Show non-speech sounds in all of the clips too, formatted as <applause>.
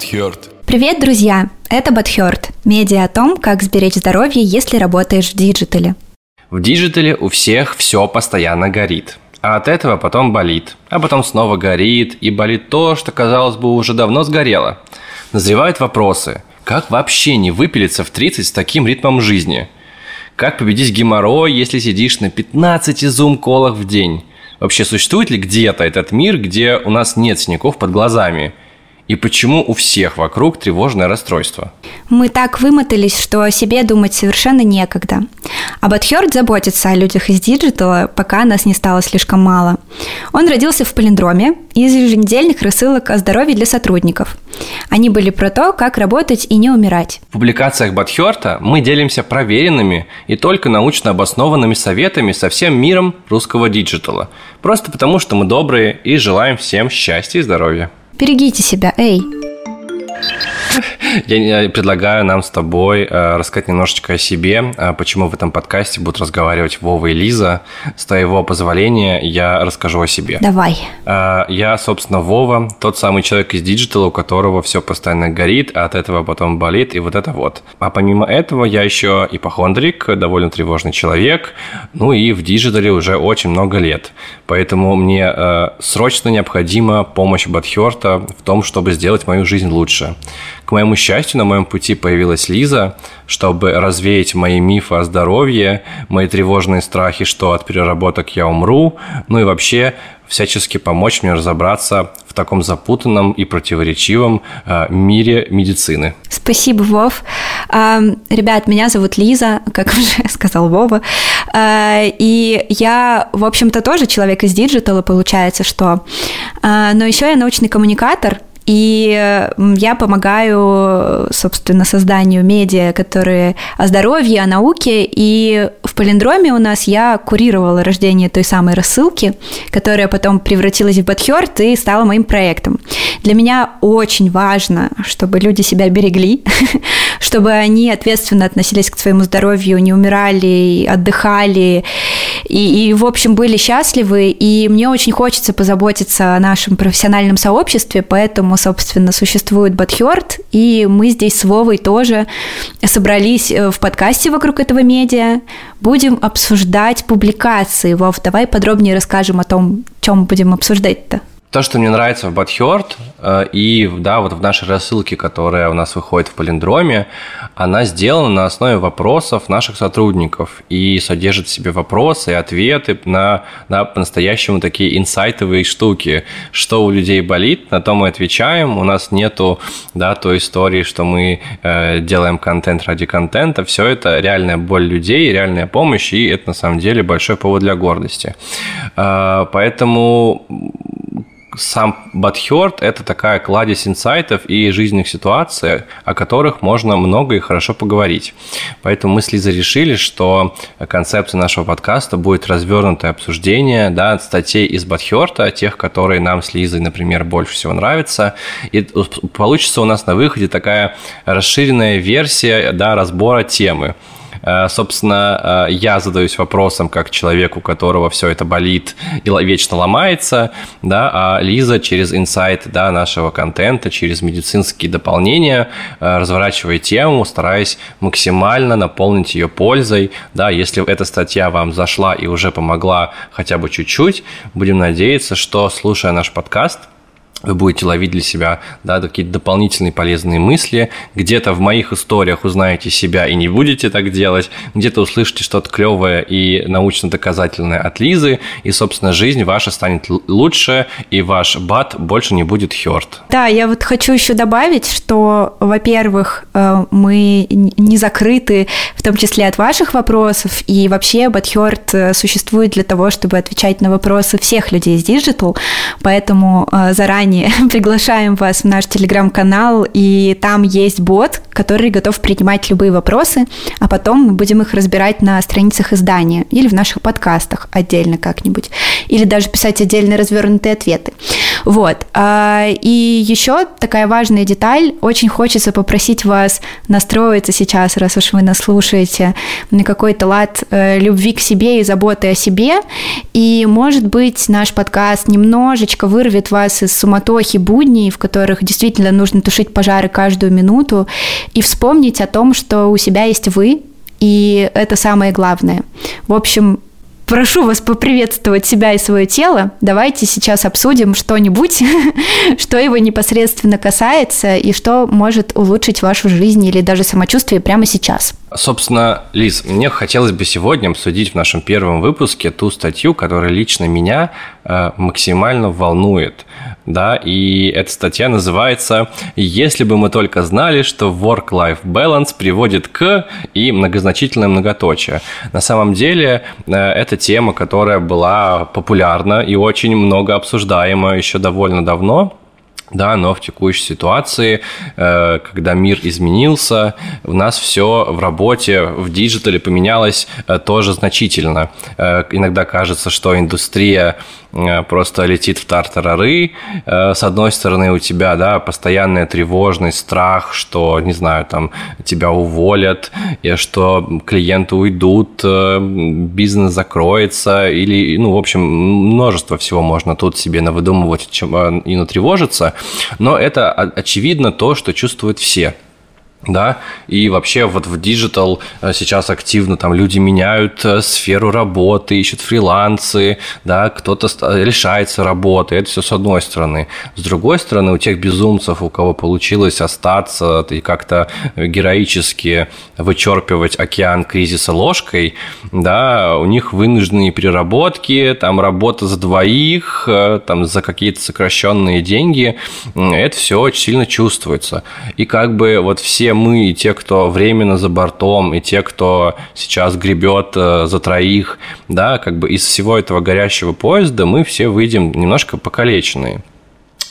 Бадхёрд. Привет, друзья! Это Батхёрт, медиа о том, как сберечь здоровье, если работаешь в диджитале. В диджитале у всех все постоянно горит. А от этого потом болит. А потом снова горит. И болит то, что, казалось бы, уже давно сгорело. Назревают вопросы. Как вообще не выпилиться в 30 с таким ритмом жизни? Как победить геморрой, если сидишь на 15 зум-коллах в день? Вообще существует ли где-то этот мир, где у нас нет синяков под глазами? И почему у всех вокруг тревожное расстройство? Мы так вымотались, что о себе думать совершенно некогда. А Батхёрт заботится о людях из диджитала, пока нас не стало слишком мало. Он родился в Палиндроме из еженедельных рассылок о здоровье для сотрудников. Они были про то, как работать и не умирать. В публикациях Батхёрта мы делимся проверенными и только научно обоснованными советами со всем миром русского диджитала. Просто потому, что мы добрые и желаем всем счастья и здоровья. Берегите себя, эй! Я предлагаю нам с тобой э, рассказать немножечко о себе, э, почему в этом подкасте будут разговаривать Вова и Лиза. С твоего позволения я расскажу о себе. Давай. Э, я, собственно, Вова, тот самый человек из диджитала, у которого все постоянно горит, а от этого потом болит, и вот это вот. А помимо этого я еще ипохондрик, довольно тревожный человек, ну и в диджитале уже очень много лет. Поэтому мне срочно необходима помощь Батхёрта в том, чтобы сделать мою жизнь лучше. К моему счастью, на моем пути появилась Лиза, чтобы развеять мои мифы о здоровье, мои тревожные страхи, что от переработок я умру, ну и вообще всячески помочь мне разобраться в таком запутанном и противоречивом э, мире медицины. Спасибо, Вов. Э, ребят, меня зовут Лиза, как <laughs> уже сказал Вова. Э, и я, в общем-то, тоже человек из диджитала, получается, что. Э, но еще я научный коммуникатор – и я помогаю, собственно, созданию медиа, которые о здоровье, о науке. И в Палиндроме у нас я курировала рождение той самой рассылки, которая потом превратилась в Батхёрт и стала моим проектом. Для меня очень важно, чтобы люди себя берегли, <laughs> чтобы они ответственно относились к своему здоровью, не умирали, отдыхали и, и, в общем, были счастливы. И мне очень хочется позаботиться о нашем профессиональном сообществе, поэтому собственно, существует Батхёрд, и мы здесь с Вовой тоже собрались э, в подкасте вокруг этого медиа. Будем обсуждать публикации. Вов, давай подробнее расскажем о том, чем будем обсуждать-то. То, что мне нравится в Батхёрд э, и да, вот в нашей рассылке, которая у нас выходит в Полиндроме, она сделана на основе вопросов наших сотрудников и содержит в себе вопросы и ответы на, на по-настоящему такие инсайтовые штуки. Что у людей болит, на то мы отвечаем. У нас нету да, той истории, что мы э, делаем контент ради контента. Все это реальная боль людей, реальная помощь, и это на самом деле большой повод для гордости. Э, поэтому сам Бадхёрд – это такая кладезь инсайтов и жизненных ситуаций, о которых можно много и хорошо поговорить. Поэтому мы с Лизой решили, что концепция нашего подкаста будет развернутое обсуждение да, статей из Бадхёрта, тех, которые нам с Лизой, например, больше всего нравятся. И получится у нас на выходе такая расширенная версия да, разбора темы. Э, собственно, э, я задаюсь вопросом, как человек, у которого все это болит и вечно ломается, да, а Лиза через инсайт да, нашего контента, через медицинские дополнения э, разворачивает тему, стараясь максимально наполнить ее пользой. Да, если эта статья вам зашла и уже помогла хотя бы чуть-чуть, будем надеяться, что, слушая наш подкаст, вы будете ловить для себя да, какие-то дополнительные полезные мысли. Где-то в моих историях узнаете себя и не будете так делать. Где-то услышите что-то клевое и научно-доказательное от Лизы. И, собственно, жизнь ваша станет лучше, и ваш бат больше не будет хёрт. Да, я вот хочу еще добавить, что, во-первых, э, мы не закрыты, в том числе от ваших вопросов, и вообще Батхёрт э, существует для того, чтобы отвечать на вопросы всех людей из Digital, поэтому э, заранее заранее <laughs> приглашаем вас в наш телеграм-канал, и там есть бот, который готов принимать любые вопросы, а потом мы будем их разбирать на страницах издания или в наших подкастах отдельно как-нибудь, или даже писать отдельные развернутые ответы. Вот. А, и еще такая важная деталь. Очень хочется попросить вас настроиться сейчас, раз уж вы нас слушаете, на какой-то лад э, любви к себе и заботы о себе. И, может быть, наш подкаст немножечко вырвет вас из сумасшествия суматохе будней, в которых действительно нужно тушить пожары каждую минуту, и вспомнить о том, что у себя есть вы, и это самое главное. В общем, прошу вас поприветствовать себя и свое тело. Давайте сейчас обсудим что-нибудь, <laughs> что его непосредственно касается и что может улучшить вашу жизнь или даже самочувствие прямо сейчас. Собственно, Лиз, мне хотелось бы сегодня обсудить в нашем первом выпуске ту статью, которая лично меня э, максимально волнует. Да, и эта статья называется «Если бы мы только знали, что work-life balance приводит к…» и многозначительное многоточие. На самом деле, э, это тема, которая была популярна и очень много обсуждаема еще довольно давно да, но в текущей ситуации, э, когда мир изменился, у нас все в работе, в диджитале поменялось э, тоже значительно. Э, иногда кажется, что индустрия просто летит в тартарары. С одной стороны, у тебя, да, постоянная тревожность, страх, что, не знаю, там, тебя уволят, и что клиенты уйдут, бизнес закроется, или, ну, в общем, множество всего можно тут себе навыдумывать и натревожиться. Но это очевидно то, что чувствуют все да, и вообще вот в диджитал э, сейчас активно там люди меняют э, сферу работы, ищут фрилансы, да, кто-то лишается работы, это все с одной стороны. С другой стороны, у тех безумцев, у кого получилось остаться и как-то героически вычерпывать океан кризиса ложкой, да, у них вынужденные переработки, там работа за двоих, э, там за какие-то сокращенные деньги, это все очень сильно чувствуется. И как бы вот все мы, и те, кто временно за бортом, и те, кто сейчас гребет э, за троих, да, как бы из всего этого горящего поезда мы все выйдем немножко покалеченные.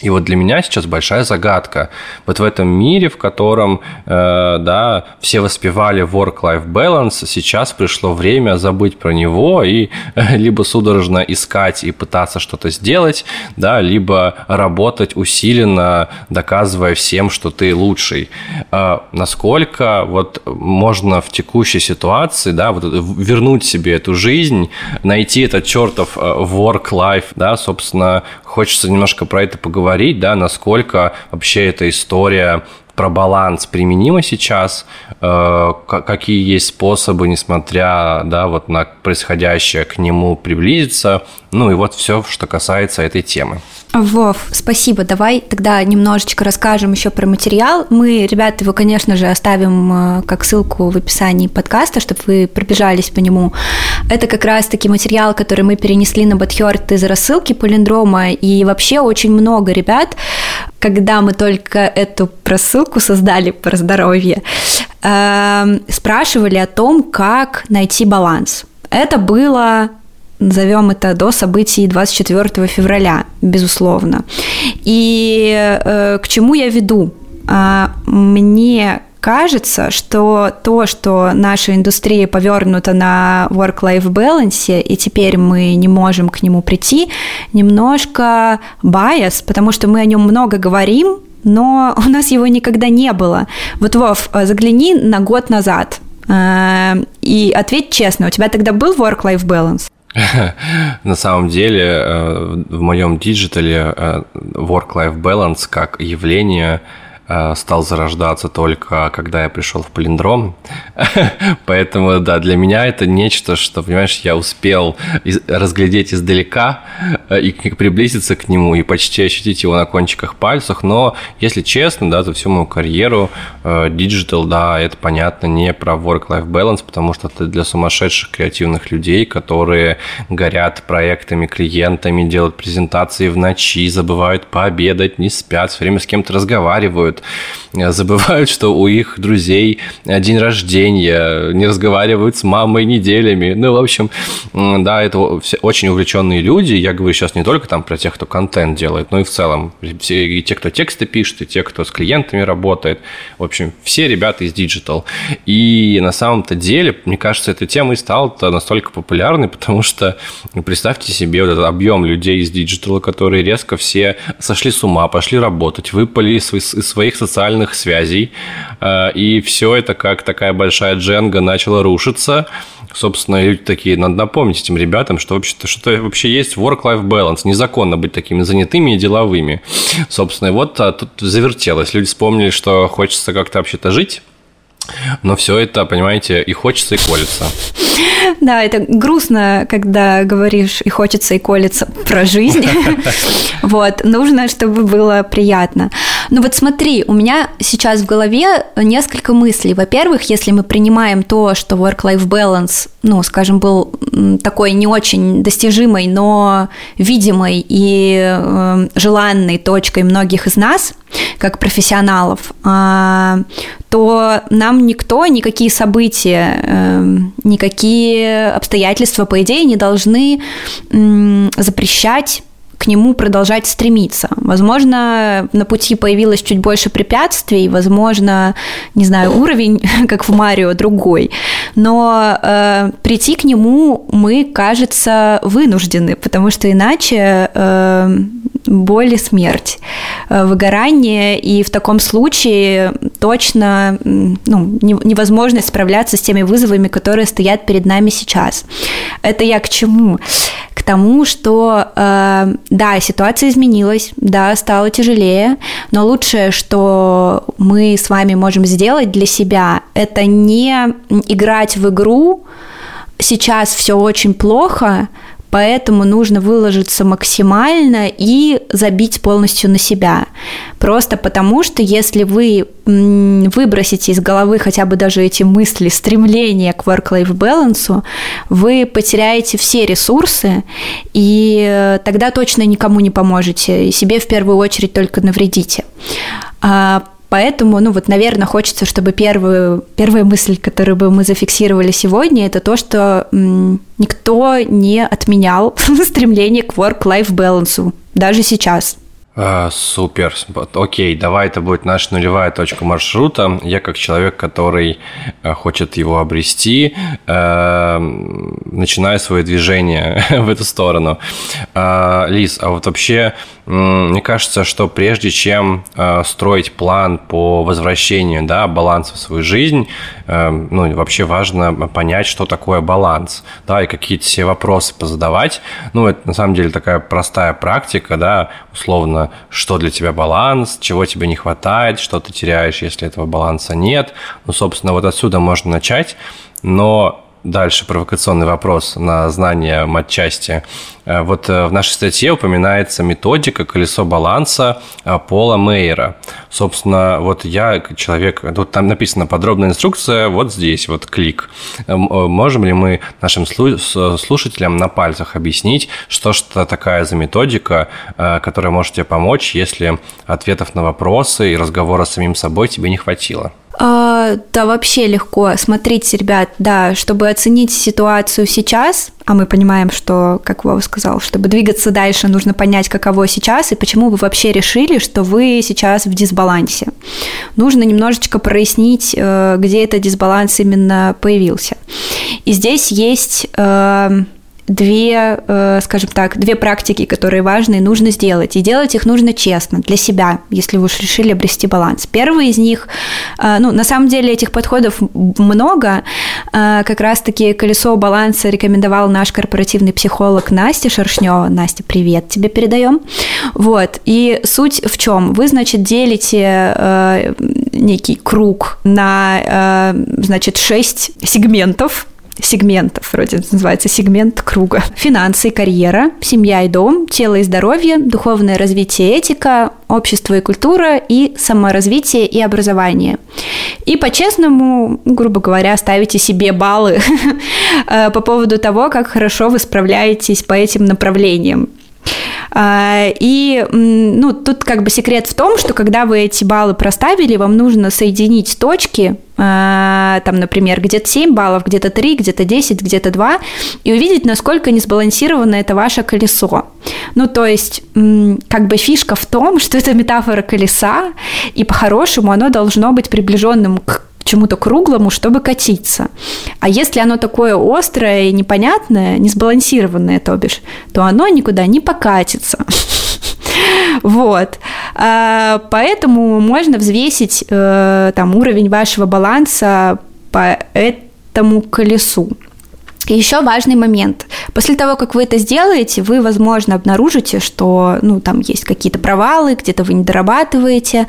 И вот для меня сейчас большая загадка. Вот в этом мире, в котором, э, да, все воспевали work-life balance, сейчас пришло время забыть про него и э, либо судорожно искать и пытаться что-то сделать, да, либо работать усиленно, доказывая всем, что ты лучший. Э, насколько вот можно в текущей ситуации, да, вот вернуть себе эту жизнь, найти этот чертов э, work-life, да, собственно, хочется немножко про это поговорить, да, насколько вообще эта история про баланс применима сейчас, э, какие есть способы, несмотря да, вот на происходящее, к нему приблизиться, ну и вот все, что касается этой темы. Вов, спасибо. Давай тогда немножечко расскажем еще про материал. Мы, ребята, его, конечно же, оставим э, как ссылку в описании подкаста, чтобы вы пробежались по нему. Это как раз-таки материал, который мы перенесли на Бадхёрт из рассылки полиндрома, и вообще очень много ребят, когда мы только эту просылку создали про здоровье, эм, спрашивали о том, как найти баланс. Это было назовем это до событий 24 февраля, безусловно. И э, к чему я веду? А, мне кажется, что то, что наша индустрия повернута на work-life balance, и теперь мы не можем к нему прийти, немножко bias, потому что мы о нем много говорим, но <laughs> у нас его никогда не было. Вот, Вов, загляни на год назад э, и ответь честно, у тебя тогда был work-life balance? <laughs> На самом деле э, в моем диджитале э, work-life balance как явление стал зарождаться только когда я пришел в Палиндром. <laughs> Поэтому, да, для меня это нечто, что, понимаешь, я успел разглядеть издалека э, и приблизиться к нему, и почти ощутить его на кончиках пальцев. Но, если честно, да, за всю мою карьеру э, диджитал, да, это, понятно, не про work-life balance, потому что это для сумасшедших креативных людей, которые горят проектами, клиентами, делают презентации в ночи, забывают пообедать, не спят, все время с кем-то разговаривают, Э, забывают, что у их друзей э, день рождения, не разговаривают с мамой неделями. Ну, в общем, да, это все очень увлеченные люди. Я говорю сейчас не только там про тех, кто контент делает, но и в целом все, и те, кто тексты пишет, и те, кто с клиентами работает. В общем, все ребята из диджитал. И на самом-то деле, мне кажется, эта тема и стала настолько популярной, потому что ну, представьте себе вот этот объем людей из диджитала, которые резко все сошли с ума, пошли работать, выпали из своей своих социальных связей, э, и все это как такая большая дженга начала рушиться. Собственно, люди такие, надо напомнить этим ребятам, что вообще-то что вообще есть work-life balance. Незаконно быть такими занятыми и деловыми. Собственно, и вот а, тут завертелось. Люди вспомнили, что хочется как-то вообще-то жить, но все это, понимаете, и хочется, и колется. Да, это грустно, когда говоришь и хочется, и колется про жизнь. <laughs> Вот, нужно, чтобы было приятно. Ну вот смотри, у меня сейчас в голове несколько мыслей. Во-первых, если мы принимаем то, что work-life balance, ну, скажем, был такой не очень достижимой, но видимой и э, желанной точкой многих из нас, как профессионалов, э, то нам никто, никакие события, э, никакие обстоятельства, по идее, не должны э, запрещать к нему продолжать стремиться. Возможно, на пути появилось чуть больше препятствий, возможно, не знаю, уровень, <laughs> как в Марио, другой. Но э, прийти к нему мы, кажется, вынуждены, потому что иначе э, боль и смерть, э, выгорание, и в таком случае точно ну, невозможность справляться с теми вызовами, которые стоят перед нами сейчас. Это я к чему? К тому, что э, да, ситуация изменилась, да, стало тяжелее, но лучшее, что мы с вами можем сделать для себя, это не играть в игру, сейчас все очень плохо, Поэтому нужно выложиться максимально и забить полностью на себя. Просто потому, что если вы выбросите из головы хотя бы даже эти мысли, стремления к work-life balance, вы потеряете все ресурсы, и э, тогда точно никому не поможете, и себе в первую очередь только навредите. Поэтому, ну вот, наверное, хочется, чтобы первую, первая мысль, которую бы мы зафиксировали сегодня, это то, что м, никто не отменял <laughs> стремление к work-life balance, даже сейчас. А, супер. Окей, давай это будет наша нулевая точка маршрута. Я как человек, который э, хочет его обрести, э, начинаю свое движение <laughs> в эту сторону. А, Лиз, а вот вообще мне кажется, что прежде чем э, строить план по возвращению да, баланса в свою жизнь, э, ну, вообще важно понять, что такое баланс, да, и какие-то все вопросы позадавать. Ну, это на самом деле такая простая практика, да, условно, что для тебя баланс, чего тебе не хватает, что ты теряешь, если этого баланса нет. Ну, собственно, вот отсюда можно начать, но Дальше провокационный вопрос на знание матчасти. Э, вот э, в нашей статье упоминается методика «Колесо баланса» э, Пола Мейера. Собственно, вот я человек, вот там написана подробная инструкция, вот здесь, вот клик. Можем ли мы нашим слушателям на пальцах объяснить, что что такая за методика, которая может тебе помочь, если ответов на вопросы и разговора с самим собой тебе не хватило? А, да, вообще легко. Смотрите, ребят, да, чтобы оценить ситуацию сейчас, а мы понимаем, что, как Вова сказал, чтобы двигаться дальше, нужно понять, каково сейчас и почему вы вообще решили, что вы сейчас в дисбалансе. Нужно немножечко прояснить, э, где этот дисбаланс именно появился. И здесь есть э, две, э, скажем так, две практики, которые важны и нужно сделать. И делать их нужно честно, для себя, если вы уж решили обрести баланс. Первый из них, э, ну, на самом деле этих подходов много. Э, как раз-таки колесо баланса рекомендовал наш корпоративный психолог Настя Шершнева. Настя, привет тебе передаем. Вот. И суть в чем? Вы, значит, делите некий круг на, значит, шесть сегментов, сегментов, вроде это называется сегмент круга. Финансы и карьера, семья и дом, тело и здоровье, духовное развитие и этика, общество и культура и саморазвитие и образование. И по-честному, грубо говоря, ставите себе баллы <laughs> э, по поводу того, как хорошо вы справляетесь по этим направлениям. А, и ну, тут как бы секрет в том, что когда вы эти баллы проставили, вам нужно соединить точки, а, там, например, где-то 7 баллов, где-то 3, где-то 10, где-то 2, и увидеть, насколько несбалансировано это ваше колесо. Ну, то есть, как бы фишка в том, что это метафора колеса, и по-хорошему оно должно быть приближенным к чему-то круглому, чтобы катиться. А если оно такое острое и непонятное, несбалансированное, то бишь, то оно никуда не покатится. <laughs> Вот. Поэтому можно взвесить там уровень вашего баланса по этому колесу. Еще важный момент. После того, как вы это сделаете, вы, возможно, обнаружите, что ну, там есть какие-то провалы, где-то вы не дорабатываете.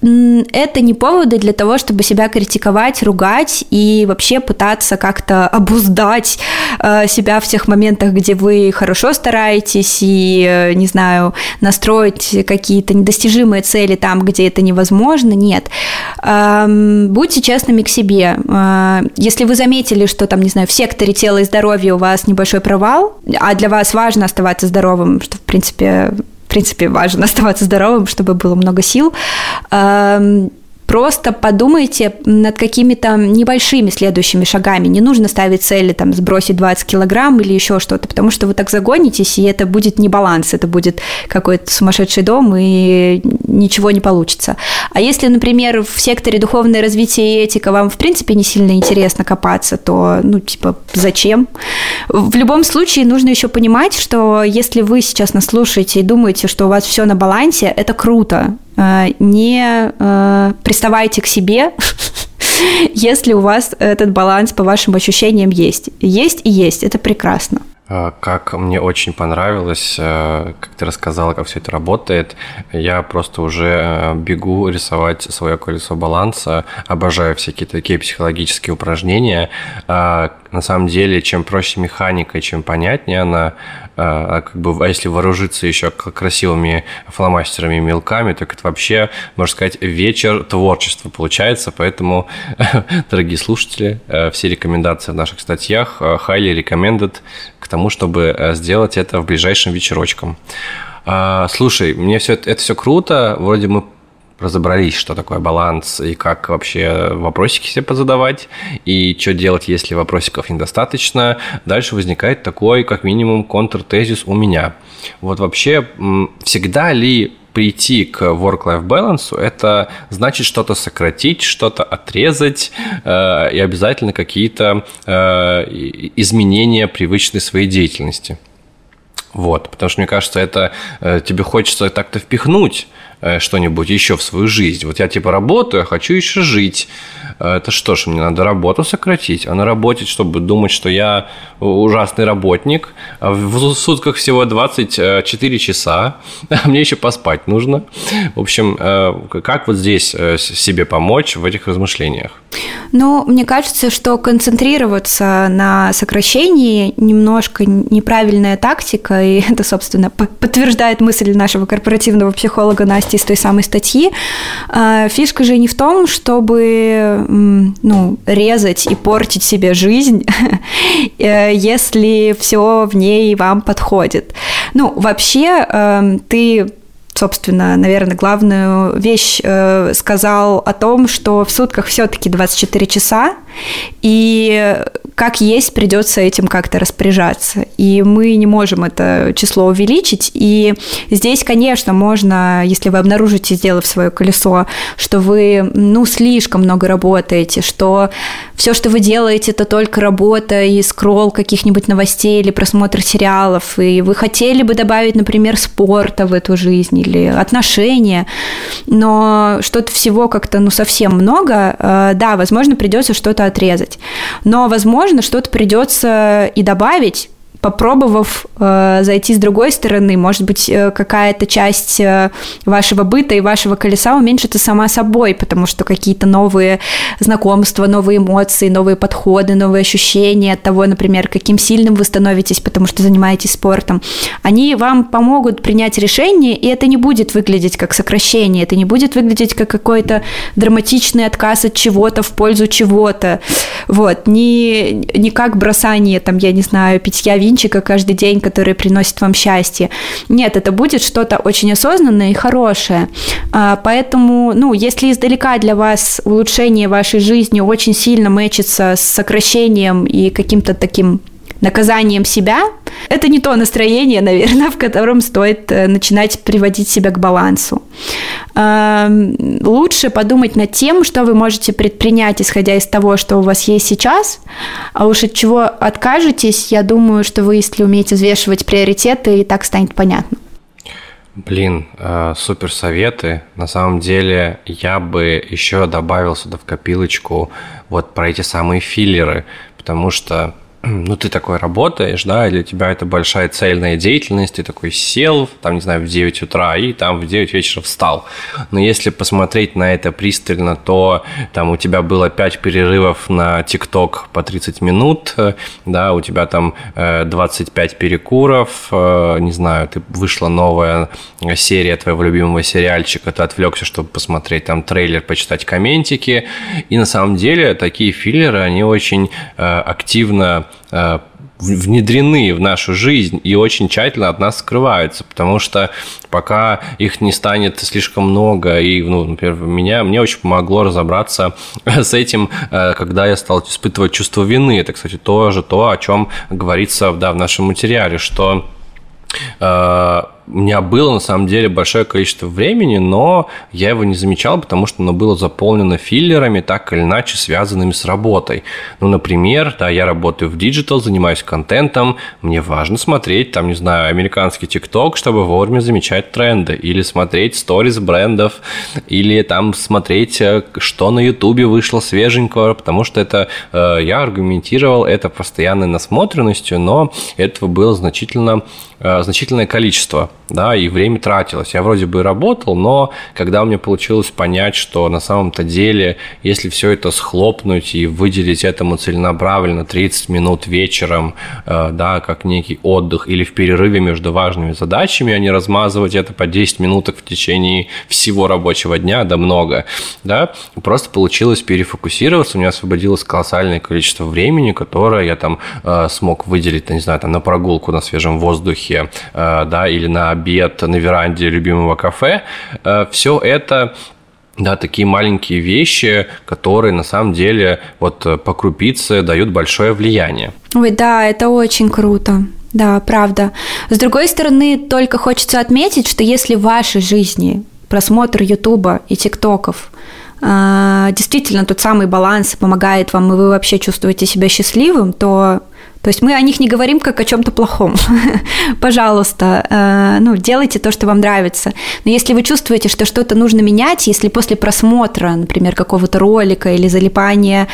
Это не поводы для того, чтобы себя критиковать, ругать и вообще пытаться как-то обуздать э, себя в тех моментах, где вы хорошо стараетесь и, э, не знаю, настроить какие-то недостижимые цели там, где это невозможно. Нет. Эм, будьте честными к себе. Э, если вы заметили, что там, не знаю, в секторе тела и здоровья у вас небольшой провал, а для вас важно оставаться здоровым, что, в принципе, в принципе, важно оставаться здоровым, чтобы было много сил, эм, Просто подумайте над какими-то небольшими следующими шагами. Не нужно ставить цели, там, сбросить 20 килограмм или еще что-то, потому что вы так загонитесь, и это будет не баланс, это будет какой-то сумасшедший дом, и ничего не получится. А если, например, в секторе духовное развитие и этика вам, в принципе, не сильно интересно копаться, то, ну, типа, зачем? В любом случае, нужно еще понимать, что если вы сейчас нас слушаете и думаете, что у вас все на балансе, это круто. Э, не э, приставайте к себе, <laughs> если у вас этот баланс по вашим ощущениям есть. Есть и есть, это прекрасно. Э, как мне очень понравилось, как ты рассказала, как все это работает. Я просто уже бегу рисовать свое колесо баланса. Обожаю всякие такие психологические упражнения. На самом деле, чем проще механика, чем понятнее она, а, а как бы, а если вооружиться еще красивыми фломастерами и мелками, так это вообще, можно сказать, вечер творчества получается. Поэтому, <laughs> дорогие слушатели, э, все рекомендации в наших статьях э, highly recommended к тому, чтобы э, сделать это в ближайшем вечерочком. А, слушай, мне все это, это все круто, вроде мы разобрались, что такое баланс и как вообще вопросики себе позадавать, и что делать, если вопросиков недостаточно. Дальше возникает такой, как минимум, контртезис у меня. Вот вообще, всегда ли прийти к work-life balance, это значит что-то сократить, что-то отрезать э, и обязательно какие-то э, изменения привычной своей деятельности. Вот, потому что мне кажется, это э, тебе хочется так-то впихнуть что-нибудь еще в свою жизнь. Вот я типа работаю, хочу еще жить. Э, это что ж, мне надо работу сократить, а на работе, чтобы думать, что я ужасный работник, а в сутках всего 24 часа, <laughs> а мне еще поспать нужно. В общем, э, как вот здесь себе помочь в этих размышлениях? Ну, мне кажется, что концентрироваться на сокращении немножко неправильная тактика, и <laughs> это, собственно, подтверждает мысль нашего корпоративного психолога Насти из той самой статьи. А, фишка же не в том, чтобы ну, резать и портить себе жизнь, <laughs> э, если все в ней вам подходит. Ну, вообще, эм, ты собственно, наверное, главную вещь э, сказал о том, что в сутках все-таки 24 часа, и как есть, придется этим как-то распоряжаться. И мы не можем это число увеличить. И здесь, конечно, можно, если вы обнаружите, сделав свое колесо, что вы, ну, слишком много работаете, что все, что вы делаете, это только работа и скролл каких-нибудь новостей или просмотр сериалов, и вы хотели бы добавить, например, спорта в эту жизнь или отношения, но что-то всего как-то, ну, совсем много, э, да, возможно, придется что-то отрезать. Но, возможно, что-то придется и добавить, попробовав э, зайти с другой стороны, может быть, э, какая-то часть э, вашего быта и вашего колеса уменьшится сама собой, потому что какие-то новые знакомства, новые эмоции, новые подходы, новые ощущения от того, например, каким сильным вы становитесь, потому что занимаетесь спортом, они вам помогут принять решение, и это не будет выглядеть как сокращение, это не будет выглядеть как какой-то драматичный отказ от чего-то в пользу чего-то, вот, не, не как бросание, там, я не знаю, питья вин винчика каждый день, который приносит вам счастье. Нет, это будет что-то очень осознанное и хорошее. А, поэтому, ну, если издалека для вас улучшение вашей жизни очень сильно мэчится с сокращением и каким-то таким наказанием себя, это не то настроение, наверное, <laughs> в котором стоит э, начинать приводить себя к балансу. Эм, лучше подумать над тем, что вы можете предпринять, исходя из того, что у вас есть сейчас, а уж от чего откажетесь, я думаю, что вы, если умеете взвешивать приоритеты, и так станет понятно. Блин, э, супер советы. На самом деле я бы еще добавил сюда в копилочку вот про эти самые филлеры, потому что <clears throat> ну, ты такой работаешь, да, или у тебя это большая цельная деятельность, ты такой сел, там, не знаю, в 9 утра и там в 9 вечера встал. Но если посмотреть на это пристально, то там у тебя было 5 перерывов на ТикТок по 30 минут, да, у тебя там 25 э, перекуров, э, не знаю, ты вышла новая серия твоего любимого сериальчика, ты отвлекся, чтобы посмотреть там трейлер, почитать комментики, и на самом деле такие филлеры, они очень э, активно внедрены в нашу жизнь и очень тщательно от нас скрываются, потому что пока их не станет слишком много, и, ну, например, меня, мне очень помогло разобраться <laughs> с этим, э, когда я стал испытывать чувство вины. Это, кстати, тоже то, о чем говорится да, в нашем материале, что э, у меня было на самом деле большое количество времени, но я его не замечал, потому что оно было заполнено филлерами, так или иначе связанными с работой. Ну, например, да, я работаю в digital, занимаюсь контентом, мне важно смотреть, там, не знаю, американский TikTok, чтобы вовремя замечать тренды, или смотреть stories брендов, или там смотреть, э, что на Ютубе вышло свеженького, потому что это э, я аргументировал это постоянной насмотренностью, но этого было значительно, э, значительное количество да, и время тратилось. Я вроде бы работал, но когда у меня получилось понять, что на самом-то деле, если все это схлопнуть и выделить этому целенаправленно 30 минут вечером, э, да, как некий отдых, или в перерыве между важными задачами, а не размазывать это по 10 минуток в течение всего рабочего дня, да много, да, просто получилось перефокусироваться, у меня освободилось колоссальное количество времени, которое я там э, смог выделить, не знаю, там на прогулку на свежем воздухе, э, да, или на обед на веранде любимого кафе. Э, Все это да, такие маленькие вещи, которые на самом деле вот э, по крупице дают большое влияние. Ой, да, это очень круто. Да, правда. С другой стороны, только хочется отметить, что если в вашей жизни просмотр Ютуба и ТикТоков э, действительно тот самый баланс помогает вам, и вы вообще чувствуете себя счастливым, то то есть мы о них не говорим как о чем-то плохом. <laughs> Пожалуйста, э, ну, делайте то, что вам нравится. Но если вы чувствуете, что что-то нужно менять, если после просмотра, например, какого-то ролика или залипания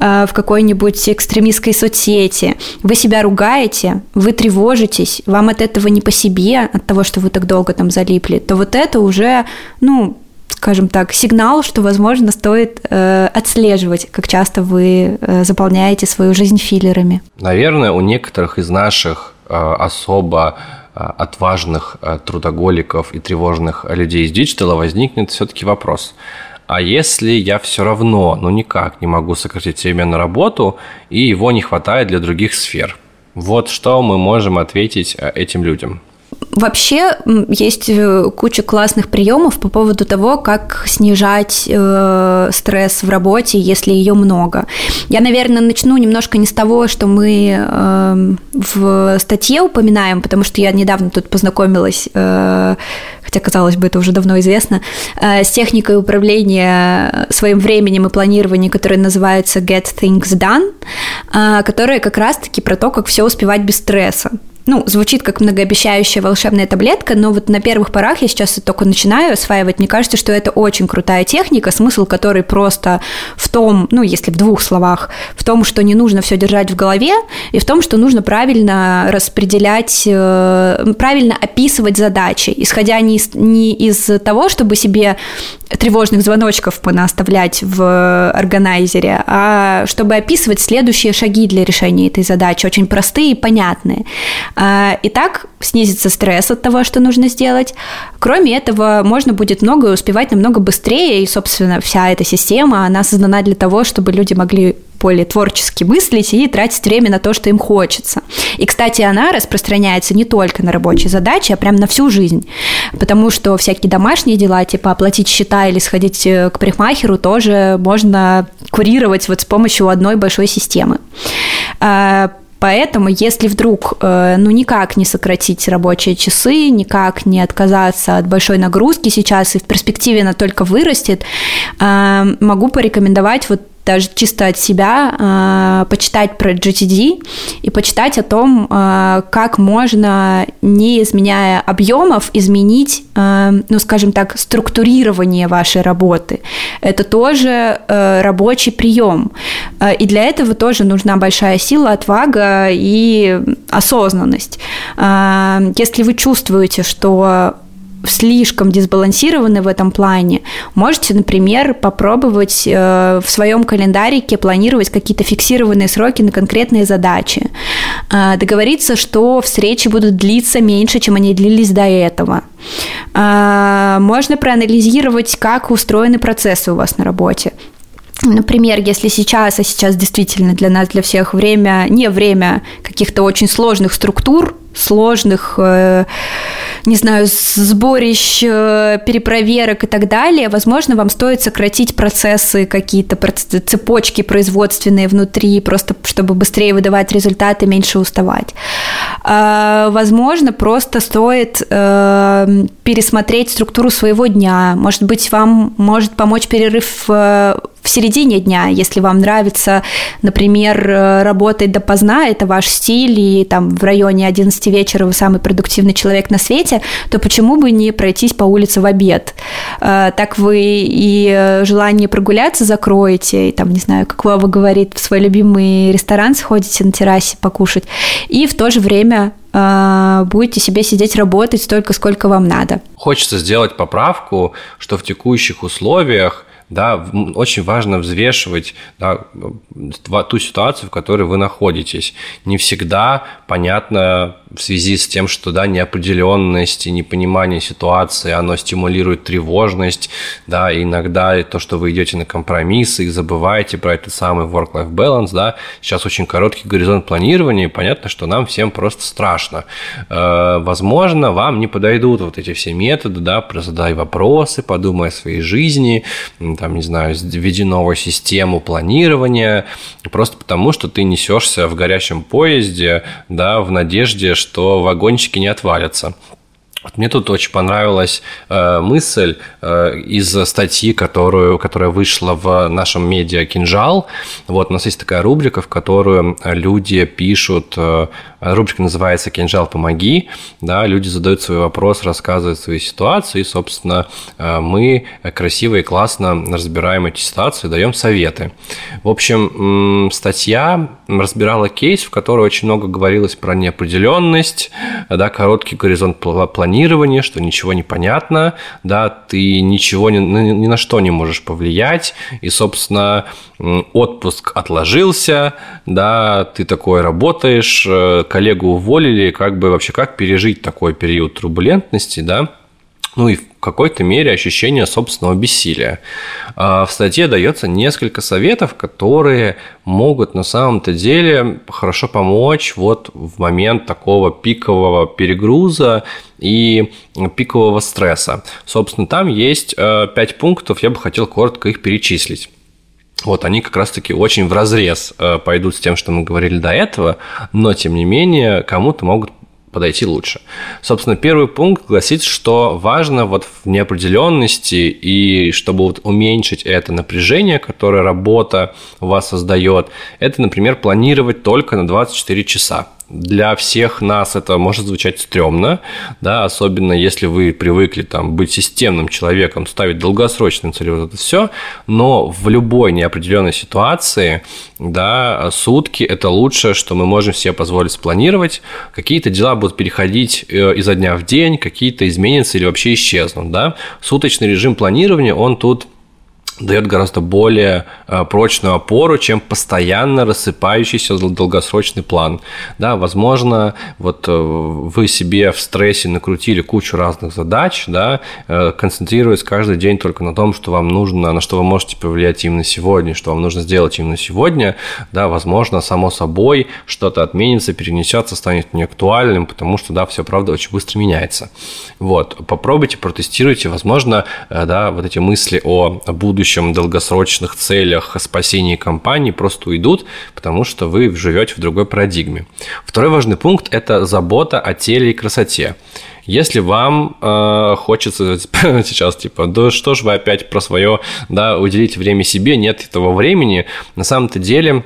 э, в какой-нибудь экстремистской соцсети, вы себя ругаете, вы тревожитесь, вам от этого не по себе, от того, что вы так долго там залипли, то вот это уже, ну, скажем так, сигнал, что, возможно, стоит э, отслеживать, как часто вы э, заполняете свою жизнь filler'ами. Наверное, у некоторых из наших э, особо э, отважных э, трудоголиков и тревожных людей из digital'а возникнет все-таки вопрос. А если я все равно, ну никак не могу сократить время на работу, и его не хватает для других сфер? Вот что мы можем ответить э, этим людям. Вообще есть э, куча классных приемов по поводу того, как снижать э, стресс в работе, если ее много. Я, наверное, начну немножко не с того, что мы э, в статье упоминаем, потому что я недавно тут познакомилась, э, хотя казалось бы это уже давно известно, э, с техникой управления своим временем и планированием, которая называется Get Things Done, э, которая как раз-таки про то, как все успевать без стресса ну, звучит как многообещающая волшебная таблетка, но вот на первых порах я сейчас только начинаю осваивать. Мне кажется, что это очень крутая техника, смысл которой просто в том, ну, если в двух словах, в том, что не нужно все держать в голове, и в том, что нужно правильно распределять, э, правильно описывать задачи, исходя не из, не из того, чтобы себе тревожных звоночков понаставлять в органайзере, а чтобы описывать следующие шаги для решения этой задачи, очень простые и понятные. А, и так снизится стресс от того, что нужно сделать. Кроме этого, можно будет многое успевать намного быстрее, и, собственно, вся эта система, она создана для того, чтобы люди могли более творчески мыслить и тратить время на то, что им хочется. И, кстати, она распространяется не только на рабочие задачи, а прям на всю жизнь. Потому что всякие домашние дела, типа оплатить счета или сходить э, к парикмахеру, тоже можно курировать вот с помощью одной большой системы. Поэтому, если вдруг, э, ну, никак не сократить рабочие часы, никак не отказаться от большой нагрузки сейчас, и в перспективе она только вырастет, э, могу порекомендовать вот даже чисто от себя, почитать про GTD и почитать о том, как можно, не изменяя объемов, изменить, ну, скажем так, структурирование вашей работы. Это тоже рабочий прием. И для этого тоже нужна большая сила, отвага и осознанность. Если вы чувствуете, что слишком дисбалансированы в этом плане, можете, например, попробовать э, в своем календарике планировать какие-то фиксированные сроки на конкретные задачи, э, договориться, что встречи будут длиться меньше, чем они длились до этого. Э, можно проанализировать, как устроены процессы у вас на работе. Например, если сейчас, а сейчас действительно для нас, для всех время, не время каких-то очень сложных структур, сложных, э, не знаю, сборищ, э, перепроверок и так далее, возможно, вам стоит сократить процессы какие-то, цепочки производственные внутри, просто чтобы быстрее выдавать результаты, меньше уставать. А, возможно, просто стоит э, пересмотреть структуру своего дня. Может быть, вам может помочь перерыв в середине дня, если вам нравится, например, работать допоздна, это ваш стиль, и там в районе 11 вечера вы самый продуктивный человек на свете, то почему бы не пройтись по улице в обед? А, так вы и желание прогуляться закроете, и там, не знаю, как Вова говорит, в свой любимый ресторан сходите на террасе покушать, и в то же время будете себе сидеть работать столько, сколько вам надо. Хочется сделать поправку, что в текущих условиях да, очень важно взвешивать да, ту ситуацию, в которой вы находитесь. Не всегда понятно в связи с тем, что да, неопределенность и непонимание ситуации, оно стимулирует тревожность, да, и иногда то, что вы идете на компромиссы и забываете про этот самый work-life balance, да, сейчас очень короткий горизонт планирования, и понятно, что нам всем просто страшно. Э, возможно, вам не подойдут вот эти все методы, да, задай вопросы, подумай о своей жизни, там, не знаю, введи новую систему планирования, просто потому, что ты несешься в горящем поезде, да, в надежде, что вагончики не отвалятся. Мне тут очень понравилась э, мысль э, из статьи, которую, которая вышла в нашем медиа «Кинжал». Вот у нас есть такая рубрика, в которую люди пишут э, Рубрика называется «Кинжал, помоги». Да, люди задают свой вопрос, рассказывают свои ситуации, и, собственно, э, мы красиво и классно разбираем эти ситуации, даем советы. В общем, статья разбирала кейс, в которой очень много говорилось про неопределенность, да, короткий горизонт планирования, что ничего не понятно, да, ты ничего ни, ни на что не можешь повлиять, и, собственно, отпуск отложился, да, ты такой работаешь, э, коллегу уволили, как бы вообще как пережить такой период турбулентности, да, ну и в какой-то мере ощущение собственного бессилия. А, в статье дается несколько советов, которые могут на самом-то деле хорошо помочь вот в момент такого пикового перегруза и пикового стресса. Собственно, там есть э, пять пунктов, я бы хотел коротко их перечислить. Вот они как раз-таки очень в разрез э, пойдут с тем, что мы говорили до этого, но тем не менее кому-то могут подойти лучше. Собственно, первый пункт гласит, что важно вот в неопределенности и чтобы вот уменьшить это напряжение, которое работа у вас создает, это, например, планировать только на 24 часа для всех нас это может звучать стрёмно, да, особенно если вы привыкли там быть системным человеком, ставить долгосрочные цели, вот это все, но в любой неопределенной ситуации, да, сутки – это лучшее, что мы можем себе позволить спланировать. Какие-то дела будут переходить э, изо дня в день, какие-то изменятся или вообще исчезнут, да. Суточный режим планирования, он тут дает гораздо более э, прочную опору, чем постоянно рассыпающийся долгосрочный план. Да, возможно, вот э, вы себе в стрессе накрутили кучу разных задач, да, э, концентрируясь каждый день только на том, что вам нужно, на что вы можете повлиять именно сегодня, что вам нужно сделать именно сегодня, да, возможно, само собой что-то отменится, перенесется, станет неактуальным, потому что, да, все, правда, очень быстро меняется. Вот, попробуйте, протестируйте, возможно, да, вот эти мысли о будущем будущем долгосрочных целях спасения компании просто уйдут, потому что вы живете в другой парадигме. Второй важный пункт – это забота о теле и красоте. Если вам э, хочется <laughs> сейчас, типа, да что ж вы опять про свое, да, уделите время себе, нет этого времени, на самом-то деле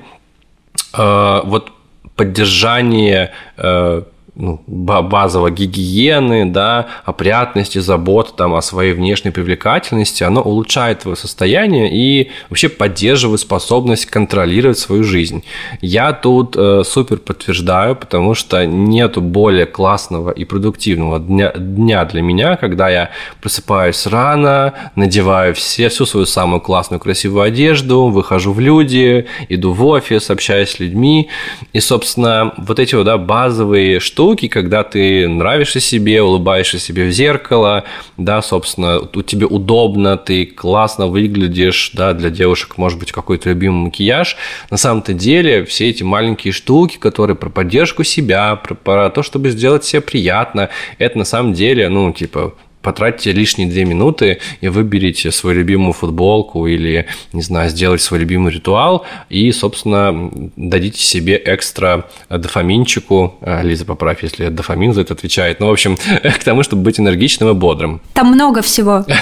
э, вот поддержание э, ну, базовой гигиены, да, опрятности, заботы там, о своей внешней привлекательности, оно улучшает твое состояние и вообще поддерживает способность контролировать свою жизнь. Я тут э, супер подтверждаю, потому что нету более классного и продуктивного дня, дня для меня, когда я просыпаюсь рано, надеваю все, всю свою самую классную красивую одежду, выхожу в люди, иду в офис, общаюсь с людьми, и, собственно, вот эти вот, да, базовые штуки, штуки, когда ты нравишься себе, улыбаешься себе в зеркало, да, собственно, тут тебе удобно, ты классно выглядишь, да, для девушек может быть какой-то любимый макияж. На самом-то деле все эти маленькие штуки, которые про поддержку себя, про, про то, чтобы сделать себе приятно, это на самом деле, ну, типа, потратьте лишние две минуты и выберите свою любимую футболку или, не знаю, сделайте свой любимый ритуал и, собственно, дадите себе экстра дофаминчику. А, Лиза, поправь, если дофамин за это отвечает. Ну, в общем, <laughs> к тому, чтобы быть энергичным и бодрым. Там много всего. <laughs>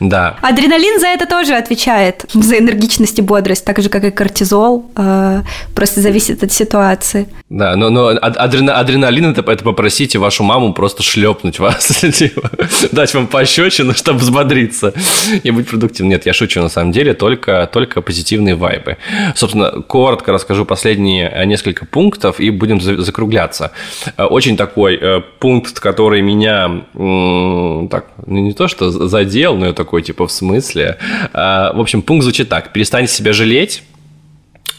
Да. Адреналин за это тоже отвечает, за энергичность и бодрость, так же, как и кортизол. А, просто зависит от ситуации. Да, но, адреналин это, это попросите вашу маму просто шлепнуть вас, <laughs> типа. <laughs> дать вам пощечину, чтобы взбодриться и быть продуктивным. Нет, я шучу на самом деле, только, только позитивные вайбы. Собственно, коротко расскажу последние э, несколько пунктов и будем закругляться. Э, очень такой э, пункт, который меня так, ну, не то что задел, но я такой типа в смысле. В общем, пункт звучит так. Перестаньте себя жалеть,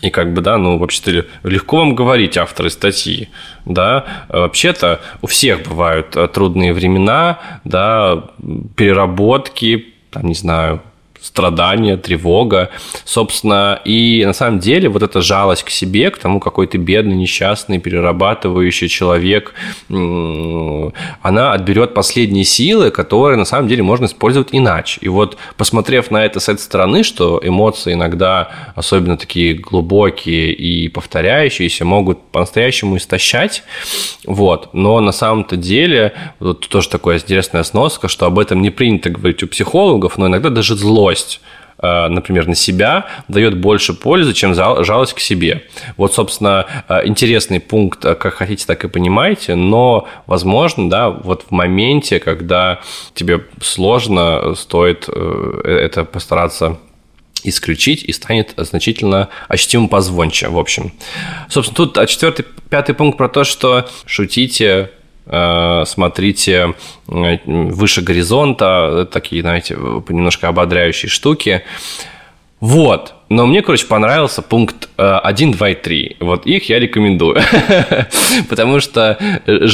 и как бы, да, ну, вообще-то легко вам говорить авторы статьи, да. Вообще-то у всех бывают э, трудные времена, да, переработки, там, не знаю, страдания, тревога, собственно, и на самом деле вот эта жалость к себе, к тому, какой ты бедный, несчастный, перерабатывающий человек, она отберет последние силы, которые на самом деле можно использовать иначе. И вот посмотрев на это с этой стороны, что эмоции иногда, особенно такие глубокие и повторяющиеся, могут по-настоящему истощать, вот, но на самом-то деле, вот тоже такая интересная сноска, что об этом не принято говорить у психологов, но иногда даже зло злость э, например, на себя, дает больше пользы, чем жалость к себе. Вот, собственно, э, интересный пункт, э, как хотите, так и понимаете, но, возможно, да, вот в моменте, когда тебе сложно, стоит это постараться исключить и станет значительно ощутимо позвонче, в общем. Собственно, тут четвертый, пятый пункт про то, что шутите, смотрите э, выше горизонта, такие, знаете, немножко ободряющие штуки. Вот. Но мне, короче, понравился пункт 1, 2 и 3. Вот их я рекомендую. <laughs> Потому что, э,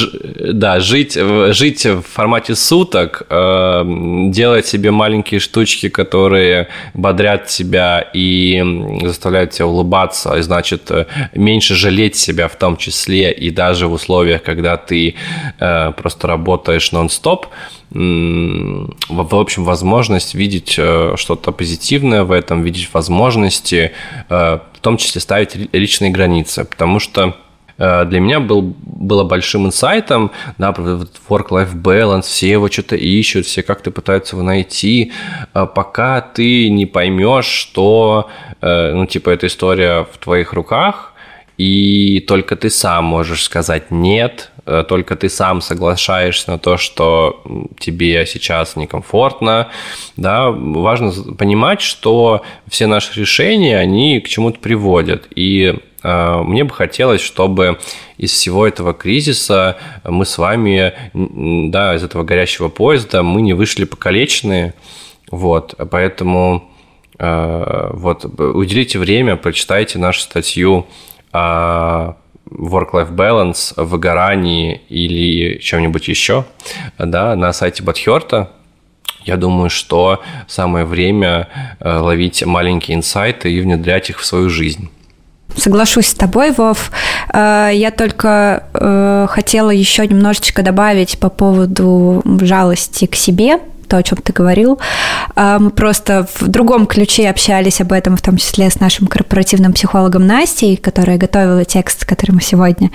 да, жить, жить в формате суток, э, делать себе маленькие штучки, которые бодрят тебя и заставляют тебя улыбаться, и значит, э, меньше жалеть себя в том числе, и даже в условиях, когда ты просто работаешь нон-стоп, в общем, возможность видеть что-то позитивное в этом, видеть возможности, э, в том числе ставить личные границы, потому что э, для меня был, было большим инсайтом, да, work-life balance, все его что-то ищут, все как-то пытаются его найти, э, пока ты не поймешь, что, ну, типа, эта история в твоих руках, и только ты сам можешь сказать «нет», Э, только ты сам соглашаешься на то, что тебе сейчас некомфортно, да, важно понимать, что все наши решения, они к чему-то приводят, и э, мне бы хотелось, чтобы из всего этого кризиса мы с вами, да, из этого горящего поезда мы не вышли покалеченные, вот, поэтому э, вот уделите время, прочитайте нашу статью work-life balance, выгорании или чем-нибудь еще, да, на сайте Батхерта. Я думаю, что самое время э, ловить маленькие инсайты и внедрять их в свою жизнь. Соглашусь с тобой, Вов. Э, я только э, хотела еще немножечко добавить по поводу жалости к себе то, о чем ты говорил. А, мы просто в другом ключе общались об этом, в том числе с нашим корпоративным психологом Настей, которая готовила текст, который мы сегодня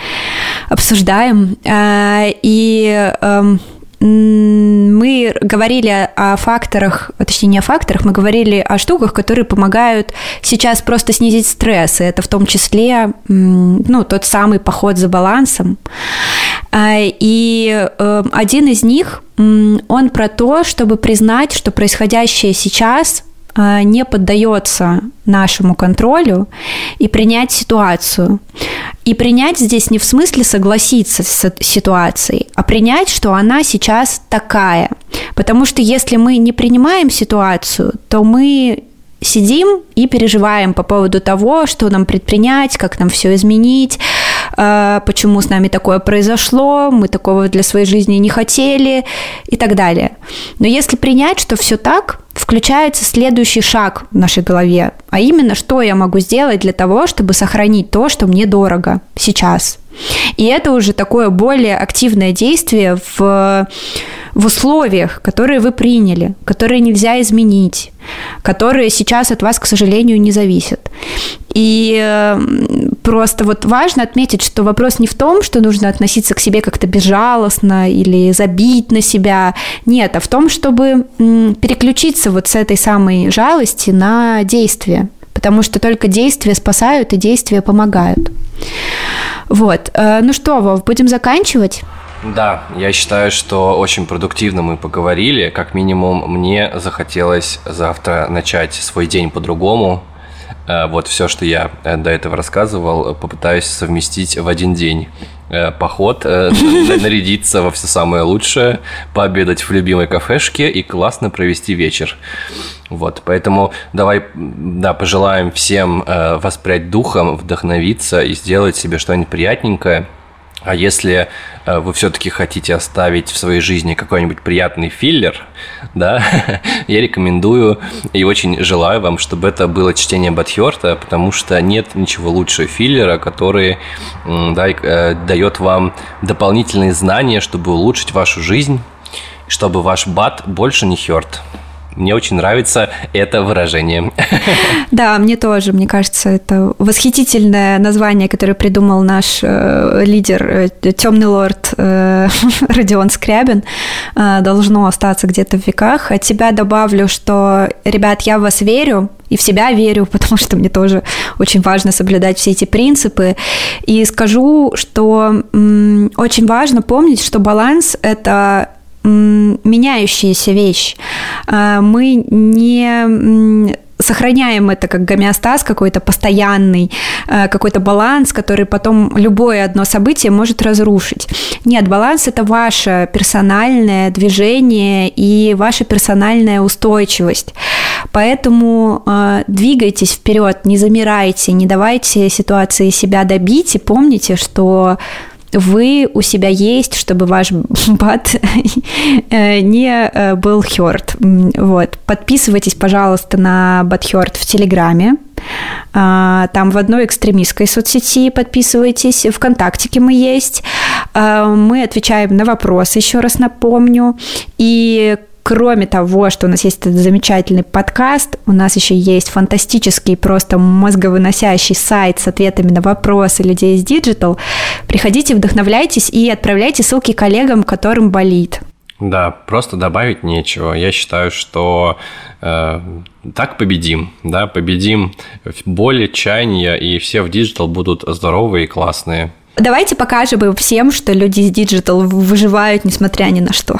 обсуждаем. А, и эм, мы говорили о факторах, точнее не о факторах, мы говорили о штуках, которые помогают сейчас просто снизить стресс. И это в том числе ну, тот самый поход за балансом. А, и эм, один из них, он про то, чтобы признать, что происходящее сейчас а, не поддается нашему контролю и принять ситуацию. И принять здесь не в смысле согласиться с ситуацией, а принять, что она сейчас такая. Потому что если мы не принимаем ситуацию, то мы сидим и переживаем по поводу того, что нам предпринять, как нам все изменить, почему с нами такое произошло, мы такого для своей жизни не хотели и так далее. Но если принять, что все так, включается следующий шаг в нашей голове, а именно, что я могу сделать для того, чтобы сохранить то, что мне дорого сейчас. И это уже такое более активное действие в, в условиях, которые вы приняли, которые нельзя изменить, которые сейчас от вас, к сожалению, не зависят. И эм, просто вот важно отметить, что вопрос не в том, что нужно относиться к себе как-то безжалостно или забить на себя. Нет, а в том, чтобы переключиться вот с этой самой жалости на действие. Потому что только действия спасают и действия помогают. Вот. Э, ну что, Вов, будем заканчивать? Да, я считаю, что очень продуктивно мы поговорили. Как минимум, мне захотелось завтра начать свой день по-другому, вот все, что я э, до этого рассказывал, попытаюсь совместить в один день э, поход, нарядиться во все самое лучшее, пообедать в любимой кафешке и классно провести вечер. Вот, поэтому давай, да, пожелаем всем воспрять духом, вдохновиться и сделать себе что-нибудь приятненькое – а если э, вы все-таки хотите оставить в своей жизни какой-нибудь приятный филлер, <laughs> да, я рекомендую и очень желаю вам, чтобы это было чтение Батхерта, потому что нет ничего лучше филлера, который да, э, дает вам дополнительные знания, чтобы улучшить вашу жизнь, чтобы ваш бат больше не херт. Мне очень нравится это выражение. <laughs> Да, мне тоже. Мне кажется, это восхитительное название, которое придумал наш э, лидер, э, темный лорд э, <laughs> Родион Скрябин. Э, должно остаться где-то в веках. От тебя добавлю, что, ребят, я в вас верю, и в себя верю, <laughs> потому что мне тоже очень важно соблюдать все эти принципы. И скажу, что м, очень важно помнить, что баланс – это меняющаяся вещь. А, мы не сохраняем это как гомеостаз какой-то постоянный, а, какой-то баланс, который потом любое одно событие может разрушить. Нет, баланс это ваше персональное движение и ваша персональная устойчивость. Поэтому э, двигайтесь вперед, не замирайте, не давайте ситуации себя добить и помните, что вы у себя есть, чтобы ваш <laughs> бат э, не э, был хёрт. Вот. Подписывайтесь, пожалуйста, на Батхёрт в Телеграме. А, там в одной экстремистской соцсети подписывайтесь. Вконтактике мы есть. А, мы отвечаем на вопросы, еще раз напомню. И Кроме того, что у нас есть этот замечательный подкаст, у нас еще есть фантастический, просто мозговыносящий сайт с ответами на вопросы людей из Digital. Приходите, вдохновляйтесь и отправляйте ссылки коллегам, которым болит. Да, просто добавить нечего. Я считаю, что э, так победим, да, победим боль, чаяния, и все в диджитал будут здоровые и классные. Давайте покажем всем, что люди из digital выживают, несмотря ни на что.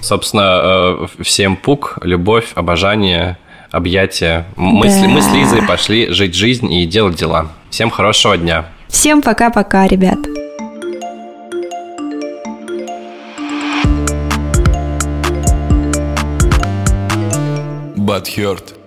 Собственно, э, всем пук, любовь, обожание, объятия. Мы, да. с, мы с Лизой пошли жить жизнь и делать дела. Всем хорошего дня. Всем пока-пока, ребят. But